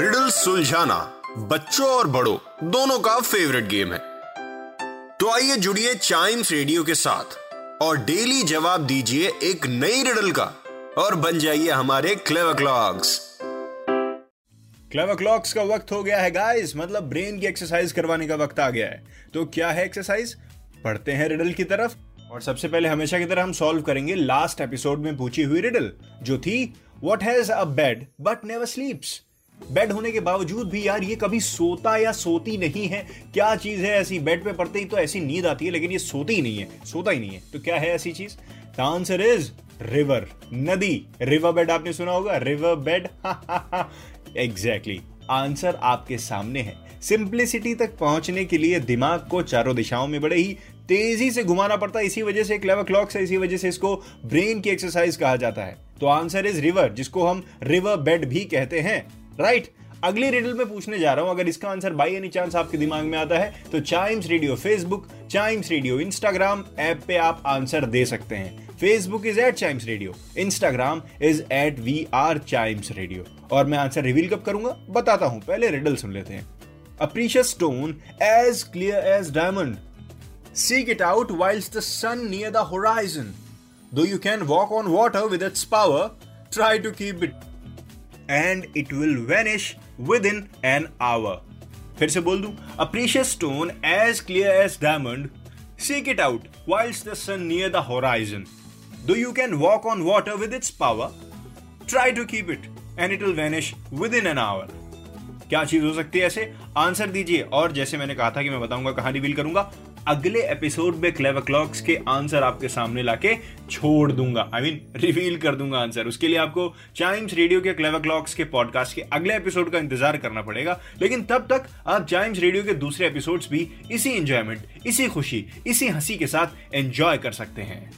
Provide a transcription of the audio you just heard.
Riddle सुलझाना बच्चों और बड़ों, दोनों का फेवरेट गेम है। तो आइए जुड़िए चाइम्स रेडियो के साथ और डेली जवाब दीजिए एक नई रिडल का और बन जाइए हमारे क्लेवर क्लॉक्स क्लेवर क्लॉक्स का वक्त हो गया है गाइस मतलब ब्रेन की एक्सरसाइज करवाने का वक्त आ गया है। तो क्या है एक्सरसाइज पढ़ते हैं रिडल की तरफ़ और सबसे पहले हमेशा की तरह हम सॉल्व करेंगे लास्ट एपिसोड में पूछी हुई रिडल जो थी what has a bed but never sleeps bed होने के बावजूद भी यार ये कभी सोता या सोती नहीं है। क्या चीज़ है ऐसी बेड पे पड़ते ही तो ऐसी नींद आती है, लेकिन ये सोती ही नहीं है, सोता ही नहीं है। तो क्या है ऐसी चीज़? द आंसर इज़ रिवर नदी। रिवर बेड आपने सुना होगा? रिवर बेड एग्जैक्टली आंसर आपके सामने है। सिंप्लिसिटी तक पहुँचने के लिए दिमाग को चारों दिशाओं में बड़े ही तेज़ी से घुमाना पड़ता है। इसी वजह से क्लेवर क्लॉक्स है, इसी वजह से इसको ब्रेन की एक्सरसाइज कहा जाता है। तो आंसर इज़ रिवर जिसको हम रिवर बेड भी कहते हैं। राइट अगली रिडल में पूछने जा रहा हूँ अगर इसका आंसर बाई एनी चांस आपके दिमाग में आता है तो Chimes radio Facebook Chimes radio Instagram app पे आप आंसर दे सकते हैं Facebook is at Chimes radio Instagram is at we are Chimes radio और मैं आंसर रिवील कब करूँगा बताता हूँ पहले रिडल सुन लेते हैं precious stone as clear as diamond. Seek it out whilst the sun near the horizon. Though you can walk on water with its power, try to keep it. And it will vanish within an hour. फिर से बोल दूं A precious stone as clear as diamond. Seek it out whilst the sun near the horizon. Though you can walk on water with its power, try to keep it. And it will vanish within an hour. क्या चीज़ हो सकती है ऐसे? Answer दीजिए। और जैसे मैंने कहा था कि मैं बताऊँगा कहाँ रिवील करूँगा। अगले एपिसोड में क्लेवर क्लॉक्स के आंसर आपके सामने लाके छोड़ दूँगा। आई मीन रिवील कर दूँगा आंसर। उसके लिए आपको चाइम्स रेडियो के क्लेवर क्लॉक्स के पॉडकास्ट के अगले एपिसोड का इंतज़ार करना पड़ेगा। लेकिन तब तक आप चाइम्स रेडियो के दूसरे एपिसोड्स भी इसी एंजॉयमेंट इसी खुशी, इसी हँसी के साथ एंजॉय कर सकते हैं।